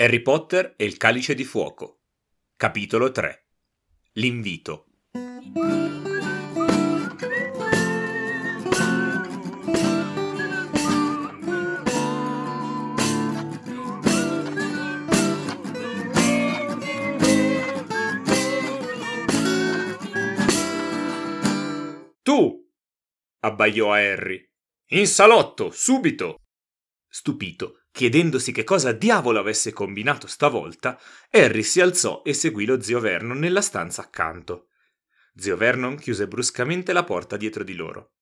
Harry Potter e il calice di fuoco. Capitolo 3. L'invito. Tu! abbaiò a Harry. In salotto, subito! Stupito, chiedendosi che cosa diavolo avesse combinato stavolta, Harry si alzò e seguì lo zio Vernon nella stanza accanto. Zio Vernon chiuse bruscamente la porta dietro di loro.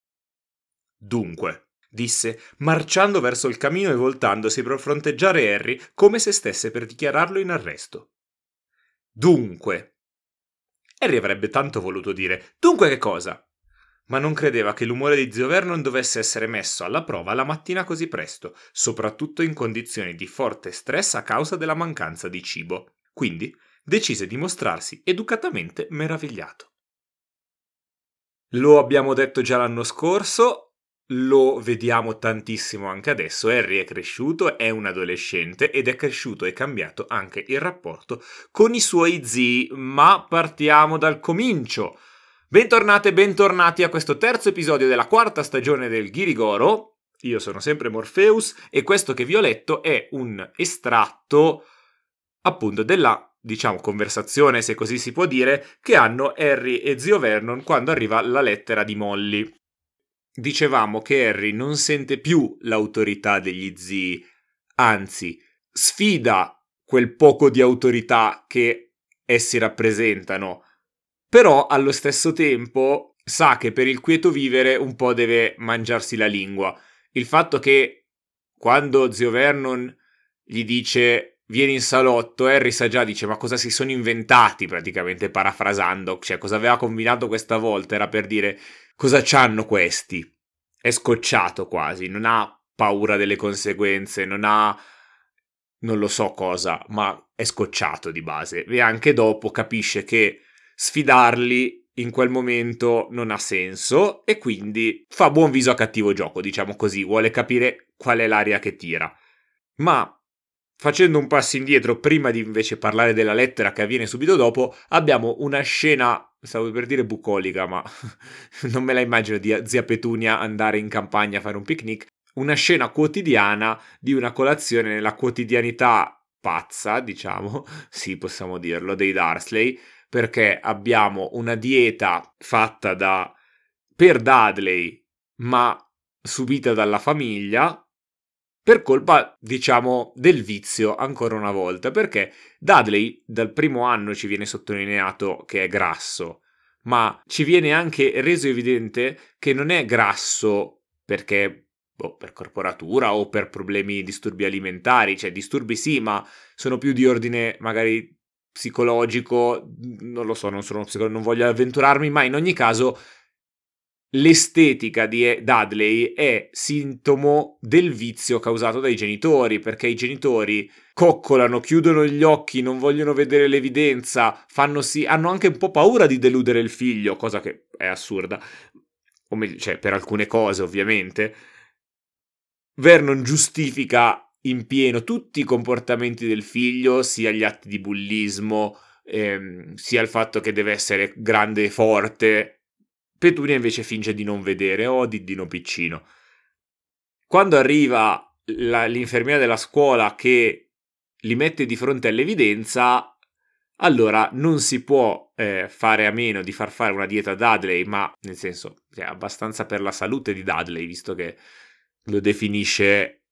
Dunque, disse, marciando verso il camino e voltandosi per fronteggiare Harry come se stesse per dichiararlo in arresto. Dunque. Harry avrebbe tanto voluto dire dunque che cosa? Ma non credeva che l'umore di zio Vernon dovesse essere messo alla prova la mattina così presto, soprattutto in condizioni di forte stress a causa della mancanza di cibo. Quindi decise di mostrarsi educatamente meravigliato. Lo abbiamo detto già l'anno scorso, lo vediamo tantissimo anche adesso. Harry è cresciuto, è un adolescente ed è cresciuto e cambiato anche il rapporto con i suoi zii. Ma partiamo dal comincio. Bentornate bentornati a questo terzo episodio della quarta stagione del Ghirigoro. Io sono sempre Morpheus e questo che vi ho letto è un estratto appunto della, diciamo, conversazione, se così si può dire, che hanno Harry e zio Vernon quando arriva la lettera di Molly. Dicevamo che Harry non sente più l'autorità degli zii, anzi, sfida quel poco di autorità che essi rappresentano però allo stesso tempo sa che per il quieto vivere un po' deve mangiarsi la lingua. Il fatto che quando zio Vernon gli dice vieni in salotto, Harry sa già, dice ma cosa si sono inventati praticamente parafrasando, cioè cosa aveva combinato questa volta, era per dire cosa c'hanno questi. È scocciato quasi, non ha paura delle conseguenze, non ha non lo so cosa, ma è scocciato di base. E anche dopo capisce che sfidarli in quel momento non ha senso e quindi fa buon viso a cattivo gioco, diciamo così, vuole capire qual è l'aria che tira. Ma facendo un passo indietro, prima di invece parlare della lettera che avviene subito dopo, abbiamo una scena, stavo per dire bucolica, ma non me la immagino di zia Petunia andare in campagna a fare un picnic, una scena quotidiana di una colazione nella quotidianità pazza, diciamo, sì, possiamo dirlo, dei Darsley, perché abbiamo una dieta fatta da per Dudley, ma subita dalla famiglia per colpa, diciamo, del vizio ancora una volta, perché Dudley dal primo anno ci viene sottolineato che è grasso, ma ci viene anche reso evidente che non è grasso perché boh, per corporatura o per problemi disturbi alimentari, cioè disturbi sì, ma sono più di ordine magari psicologico, non lo so, non sono psicologo, non voglio avventurarmi, ma in ogni caso l'estetica di Dudley è sintomo del vizio causato dai genitori, perché i genitori coccolano, chiudono gli occhi, non vogliono vedere l'evidenza, fanno sì, hanno anche un po' paura di deludere il figlio, cosa che è assurda, o meglio, cioè per alcune cose ovviamente. Vernon giustifica in pieno tutti i comportamenti del figlio, sia gli atti di bullismo, ehm, sia il fatto che deve essere grande e forte. Petunia invece finge di non vedere, o oh, Diddino piccino. Quando arriva la, l'infermiera della scuola che li mette di fronte all'evidenza, allora non si può eh, fare a meno di far fare una dieta a Dudley, ma nel senso è abbastanza per la salute di Dudley, visto che lo definisce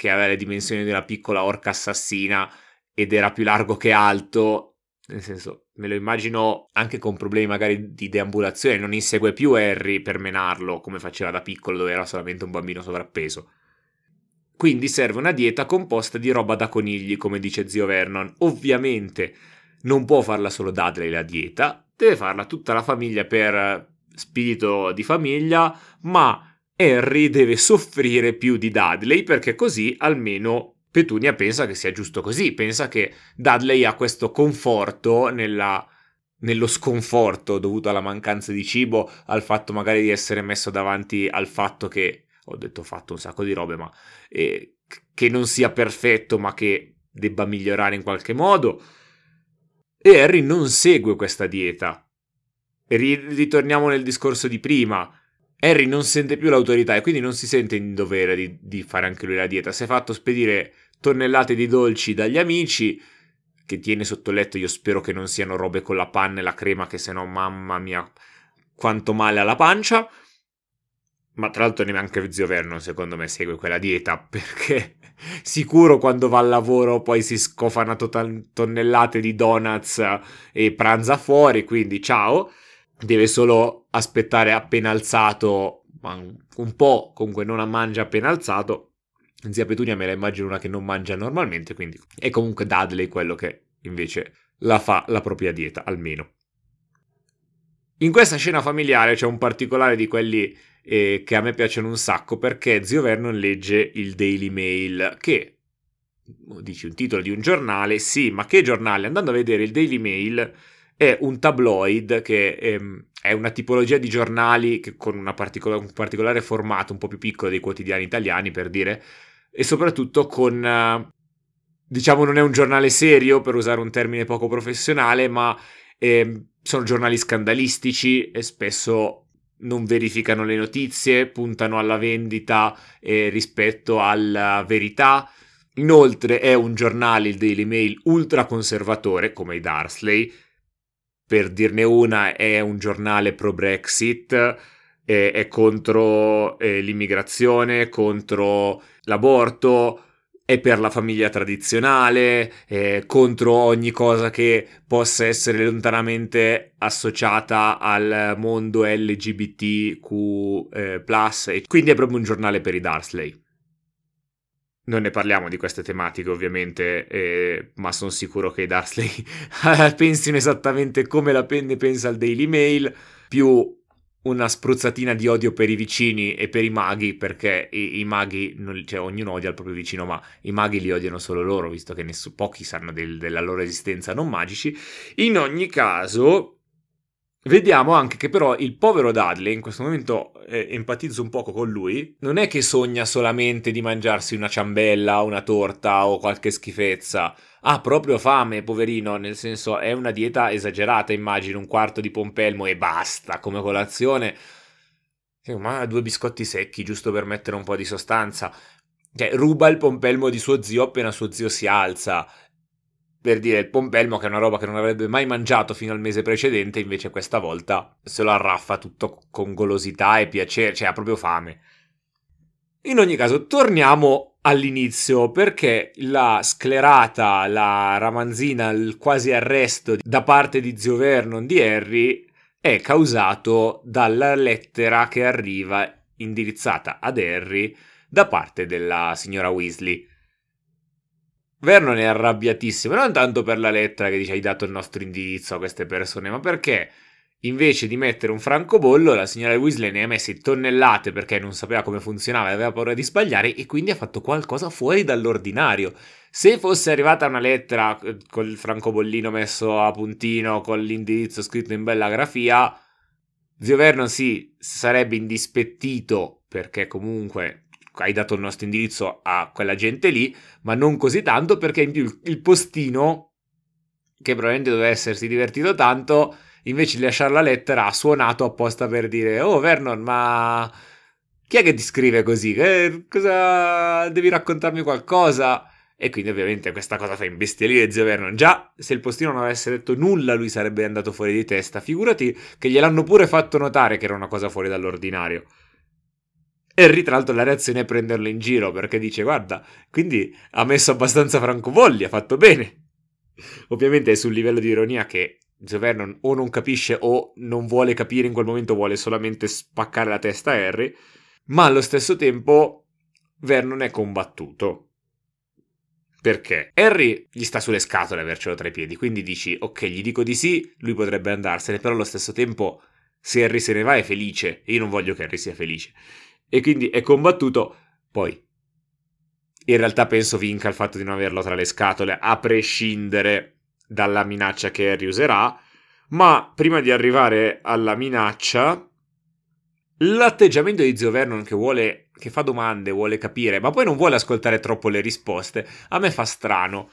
che aveva le dimensioni di una piccola orca assassina ed era più largo che alto, nel senso, me lo immagino anche con problemi magari di deambulazione, non insegue più Harry per menarlo come faceva da piccolo dove era solamente un bambino sovrappeso. Quindi serve una dieta composta di roba da conigli, come dice zio Vernon. Ovviamente non può farla solo Dudley la dieta, deve farla tutta la famiglia per spirito di famiglia, ma Harry deve soffrire più di Dudley perché così almeno Petunia pensa che sia giusto così, pensa che Dudley ha questo conforto nella, nello sconforto dovuto alla mancanza di cibo, al fatto magari di essere messo davanti al fatto che, ho detto fatto un sacco di robe, ma eh, che non sia perfetto, ma che debba migliorare in qualche modo. E Harry non segue questa dieta. Ritorniamo nel discorso di prima. Harry non sente più l'autorità e quindi non si sente in dovere di, di fare anche lui la dieta. Si è fatto spedire tonnellate di dolci dagli amici che tiene sotto letto. Io spero che non siano robe con la panna e la crema, che se no, mamma mia, quanto male alla pancia. Ma tra l'altro neanche zio Vernon, secondo me, segue quella dieta perché sicuro quando va al lavoro poi si scofana total- tonnellate di donuts e pranza fuori. Quindi ciao, deve solo aspettare appena alzato, un po', comunque non mangia appena alzato Zia Petunia me la immagino una che non mangia normalmente, quindi è comunque Dudley quello che invece la fa la propria dieta, almeno. In questa scena familiare c'è un particolare di quelli eh, che a me piacciono un sacco perché zio Vernon legge il Daily Mail, che dici un titolo di un giornale, sì, ma che giornale? Andando a vedere il Daily Mail è un tabloid che ehm, è una tipologia di giornali con particola- un particolare formato un po' più piccolo dei quotidiani italiani, per dire, e soprattutto con, eh, diciamo, non è un giornale serio, per usare un termine poco professionale, ma eh, sono giornali scandalistici e spesso non verificano le notizie, puntano alla vendita eh, rispetto alla verità. Inoltre è un giornale, il Daily Mail, ultraconservatore, come i Darsley. Per dirne una, è un giornale pro-Brexit, eh, è contro eh, l'immigrazione, contro l'aborto, è per la famiglia tradizionale, è contro ogni cosa che possa essere lontanamente associata al mondo LGBTQ+, eh, quindi è proprio un giornale per i Darsley. Non ne parliamo di queste tematiche ovviamente, eh, ma sono sicuro che i Darsley pensino esattamente come la penne pensa il Daily Mail, più una spruzzatina di odio per i vicini e per i maghi, perché i, i maghi, non, cioè ognuno odia il proprio vicino, ma i maghi li odiano solo loro, visto che nessuno, pochi sanno del, della loro esistenza non magici. In ogni caso, Vediamo anche che però il povero Dudley, in questo momento eh, empatizzo un poco con lui, non è che sogna solamente di mangiarsi una ciambella, una torta o qualche schifezza. Ha proprio fame, poverino, nel senso è una dieta esagerata, immagino, un quarto di pompelmo e basta come colazione. Ma due biscotti secchi, giusto per mettere un po' di sostanza. Cioè, ruba il pompelmo di suo zio appena suo zio si alza per dire il pompelmo che è una roba che non avrebbe mai mangiato fino al mese precedente, invece questa volta se lo arraffa tutto con golosità e piacere, cioè ha proprio fame. In ogni caso, torniamo all'inizio perché la sclerata, la ramanzina, il quasi arresto da parte di zio Vernon di Harry è causato dalla lettera che arriva indirizzata ad Harry da parte della signora Weasley. Vernon è arrabbiatissimo, non tanto per la lettera che dice hai dato il nostro indirizzo a queste persone, ma perché invece di mettere un francobollo, la signora Weasley ne ha messi tonnellate perché non sapeva come funzionava e aveva paura di sbagliare e quindi ha fatto qualcosa fuori dall'ordinario. Se fosse arrivata una lettera eh, col francobollino messo a puntino, con l'indirizzo scritto in bella grafia, zio Vernon sì, sarebbe indispettito perché comunque hai dato il nostro indirizzo a quella gente lì, ma non così tanto perché in più il postino, che probabilmente doveva essersi divertito tanto, invece di lasciare la lettera ha suonato apposta per dire oh Vernon ma chi è che ti scrive così? Eh, cosa devi raccontarmi qualcosa? E quindi ovviamente questa cosa fa imbestialire zio Vernon. Già, se il postino non avesse detto nulla, lui sarebbe andato fuori di testa. Figurati che gliel'hanno pure fatto notare che era una cosa fuori dall'ordinario. Harry, tra l'altro, la reazione è prenderlo in giro perché dice: Guarda, quindi ha messo abbastanza francobolli, ha fatto bene. Ovviamente è sul livello di ironia che Zio o non capisce o non vuole capire in quel momento, vuole solamente spaccare la testa a Harry. Ma allo stesso tempo, Vernon è combattuto. Perché? Harry gli sta sulle scatole avercelo tra i piedi, quindi dici, ok, gli dico di sì, lui potrebbe andarsene, però allo stesso tempo, se Harry se ne va è felice, e io non voglio che Harry sia felice e quindi è combattuto. Poi, in realtà penso vinca il fatto di non averlo tra le scatole, a prescindere dalla minaccia che Harry userà. Ma prima di arrivare alla minaccia, L'atteggiamento di zio Vernon che vuole, che fa domande, vuole capire, ma poi non vuole ascoltare troppo le risposte, a me fa strano.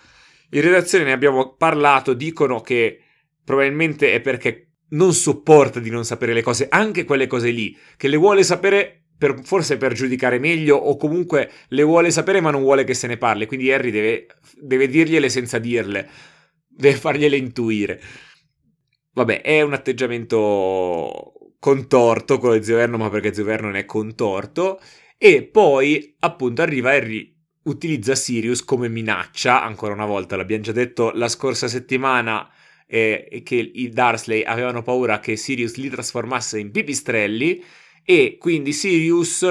In redazione ne abbiamo parlato, dicono che probabilmente è perché non sopporta di non sapere le cose, anche quelle cose lì, che le vuole sapere per, forse per giudicare meglio o comunque le vuole sapere ma non vuole che se ne parli, quindi Harry deve, deve dirgliele senza dirle, deve fargliele intuire. Vabbè, è un atteggiamento contorto di Zio Vernon, ma perché Zio Vernon è contorto. E poi, appunto, arriva Harry, utilizza Sirius come minaccia, ancora una volta, l'abbiamo già detto la scorsa settimana, eh, che i Dursley avevano paura che Sirius li trasformasse in pipistrelli, e quindi Sirius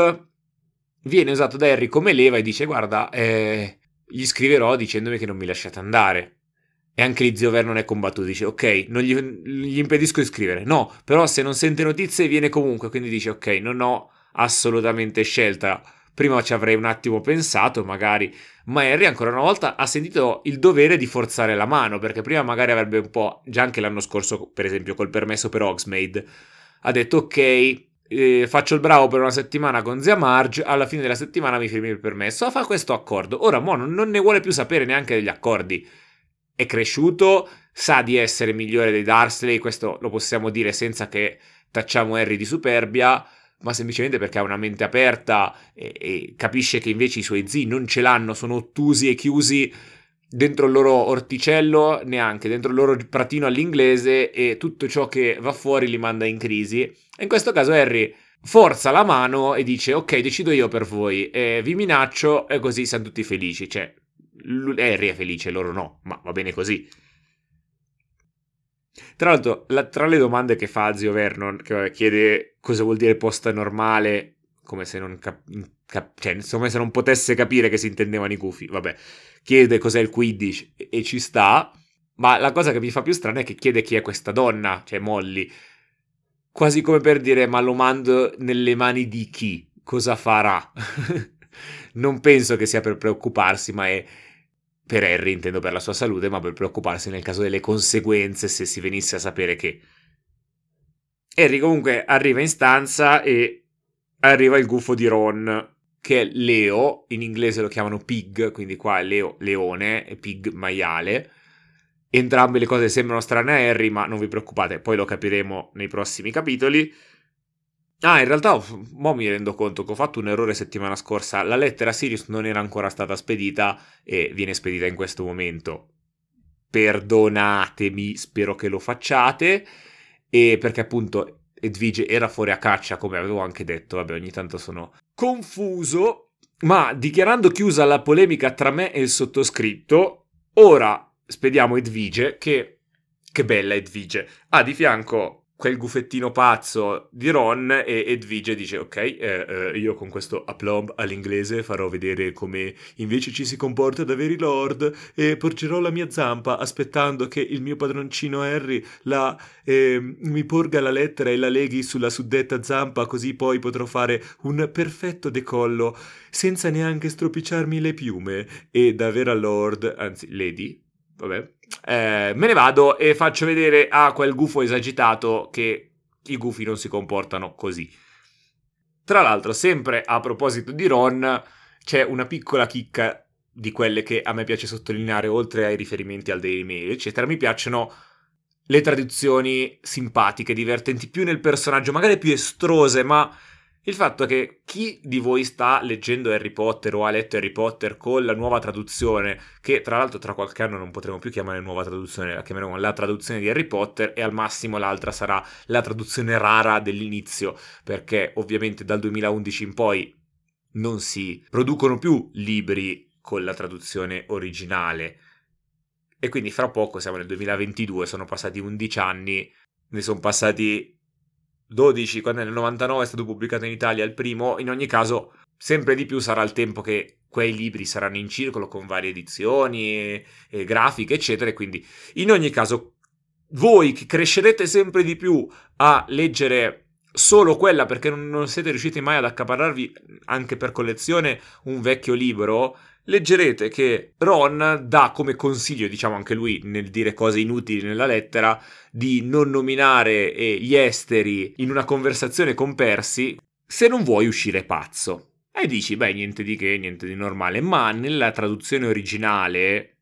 viene usato da Harry come leva e dice, guarda, eh, gli scriverò dicendomi che non mi lasciate andare. E anche lì zio Vernon è combattuto, dice ok, non gli, gli, impedisco di scrivere. No, però se non sente notizie viene comunque, quindi dice ok, non ho assolutamente scelta. Prima ci avrei un attimo pensato, magari, ma Harry ancora una volta ha sentito il dovere di forzare la mano, perché prima magari avrebbe un po', già anche l'anno scorso, per esempio, col permesso per Hogsmeade, ha detto ok, eh, faccio il bravo per una settimana con zia Marge, alla fine della settimana mi firmi il permesso, fa questo accordo. Ora Mo non, ne vuole più sapere neanche degli accordi. È cresciuto, sa di essere migliore dei Dursley, questo lo possiamo dire senza che tacciamo Harry di superbia, ma semplicemente perché ha una mente aperta e, e capisce che invece i suoi zii non ce l'hanno, sono ottusi e chiusi dentro il loro orticello, neanche dentro il loro pratino all'inglese e tutto ciò che va fuori li manda in crisi. E in questo caso Harry forza la mano e dice ok decido io per voi, eh, vi minaccio e così siamo tutti felici, cioè Harry è felice, loro no, ma va bene così. Tra l'altro, la, tra le domande che fa zio Vernon, che chiede cosa vuol dire posta normale, come se non, cap- cap- cioè, come se non potesse capire che si intendevano i gufi, vabbè, chiede cos'è il Quidditch e, e ci sta, ma la cosa che mi fa più strana è che chiede chi è questa donna, cioè Molly, quasi come per dire ma lo mando nelle mani di chi, cosa farà? non penso che sia per preoccuparsi, ma è per Harry intendo per la sua salute, ma per preoccuparsi nel caso delle conseguenze se si venisse a sapere che... Harry comunque arriva in stanza e arriva il gufo di Ron, che è Leo, in inglese lo chiamano Pig, quindi qua è Leo leone e Pig maiale. Entrambe le cose sembrano strane a Harry, ma non vi preoccupate, poi lo capiremo nei prossimi capitoli. Ah, in realtà, mo mi rendo conto che ho fatto un errore settimana scorsa. La lettera Sirius non era ancora stata spedita e viene spedita in questo momento. Perdonatemi, spero che lo facciate. E perché appunto Edvige era fuori a caccia, come avevo anche detto. Vabbè, ogni tanto sono confuso. Ma dichiarando chiusa la polemica tra me e il sottoscritto, ora spediamo Edvige che... Che bella Edvige. Ha di fianco quel gufettino pazzo di Ron e Edvige dice ok eh, eh, io con questo aplomb all'inglese farò vedere come invece ci si comporta da veri lord e porgerò la mia zampa aspettando che il mio padroncino Harry la, eh, mi porga la lettera e la leghi sulla suddetta zampa così poi potrò fare un perfetto decollo senza neanche stropicciarmi le piume. E da vera lord anzi lady vabbè, eh, me ne vado e faccio vedere a quel gufo esagitato che i gufi non si comportano così. Tra l'altro, sempre a proposito di Ron, c'è una piccola chicca di quelle che a me piace sottolineare, oltre ai riferimenti al Daily Mail, eccetera. Mi piacciono le traduzioni simpatiche, divertenti, più nel personaggio, magari più estrose, ma il fatto che chi di voi sta leggendo Harry Potter o ha letto Harry Potter con la nuova traduzione, che tra l'altro tra qualche anno non potremo più chiamare nuova traduzione, la chiameremo la traduzione di Harry Potter e al massimo l'altra sarà la traduzione rara dell'inizio, perché ovviamente dal 2011 in poi non si producono più libri con la traduzione originale. E quindi fra poco siamo nel 2022, sono passati 11 anni, ne sono passati 12, quando nel 99 è stato pubblicato in Italia il primo, in ogni caso sempre di più sarà il tempo che quei libri saranno in circolo con varie edizioni, e, e grafiche, eccetera, quindi in ogni caso voi che crescerete sempre di più a leggere solo quella perché non siete riusciti mai ad accaparrarvi anche per collezione un vecchio libro, leggerete che Ron dà come consiglio, diciamo anche lui nel dire cose inutili nella lettera, di non nominare gli esteri in una conversazione con Percy, se non vuoi uscire pazzo. E dici, beh, niente di che, niente di normale, ma nella traduzione originale,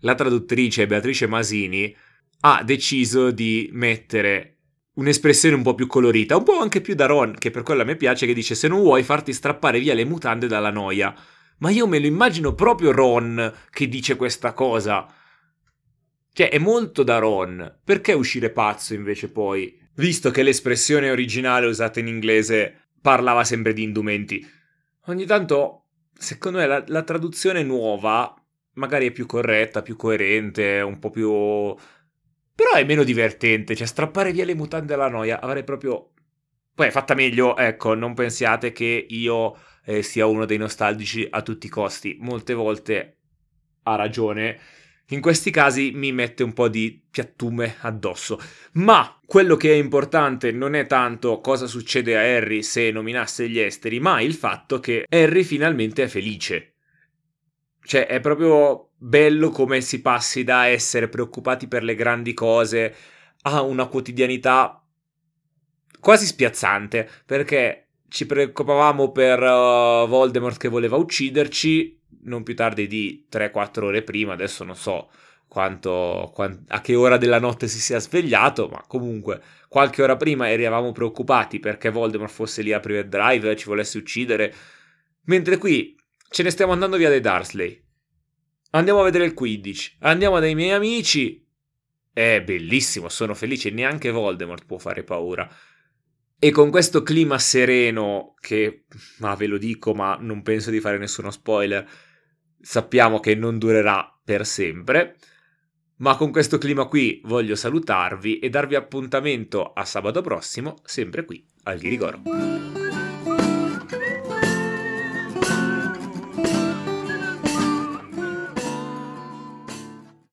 la traduttrice Beatrice Masini ha deciso di mettere un'espressione un po' più colorita, un po' anche più da Ron, che per quello a me piace, che dice se non vuoi farti strappare via le mutande dalla noia. Ma io me lo immagino proprio Ron che dice questa cosa. Cioè, è molto da Ron. Perché uscire pazzo invece poi? Visto che l'espressione originale usata in inglese parlava sempre di indumenti. Ogni tanto, secondo me, la, la traduzione nuova magari è più corretta, più coerente, un po' più... Però è meno divertente, cioè strappare via le mutande alla noia, avrei proprio... Poi è fatta meglio, ecco, non pensiate che io eh, sia uno dei nostalgici a tutti i costi. Molte volte ha ragione. In questi casi mi mette un po' di piattume addosso. Ma quello che è importante non è tanto cosa succede a Harry se nominasse gli esteri, ma il fatto che Harry finalmente è felice. Cioè, è proprio bello come si passi da essere preoccupati per le grandi cose a una quotidianità quasi spiazzante, perché ci preoccupavamo per uh, Voldemort che voleva ucciderci non più tardi di 3-4 ore prima, adesso non so quanto, quant- a che ora della notte si sia svegliato, ma comunque qualche ora prima eravamo preoccupati perché Voldemort fosse lì a Private Drive e ci volesse uccidere, mentre qui ce ne stiamo andando via dai Dursley. Andiamo a vedere il Quidditch, andiamo dai miei amici. È bellissimo, sono felice, neanche Voldemort può fare paura. E con questo clima sereno, che, ma ve lo dico, ma non penso di fare nessuno spoiler, sappiamo che non durerà per sempre. Ma con questo clima qui voglio salutarvi e darvi appuntamento a sabato prossimo, sempre qui al Ghirigoro.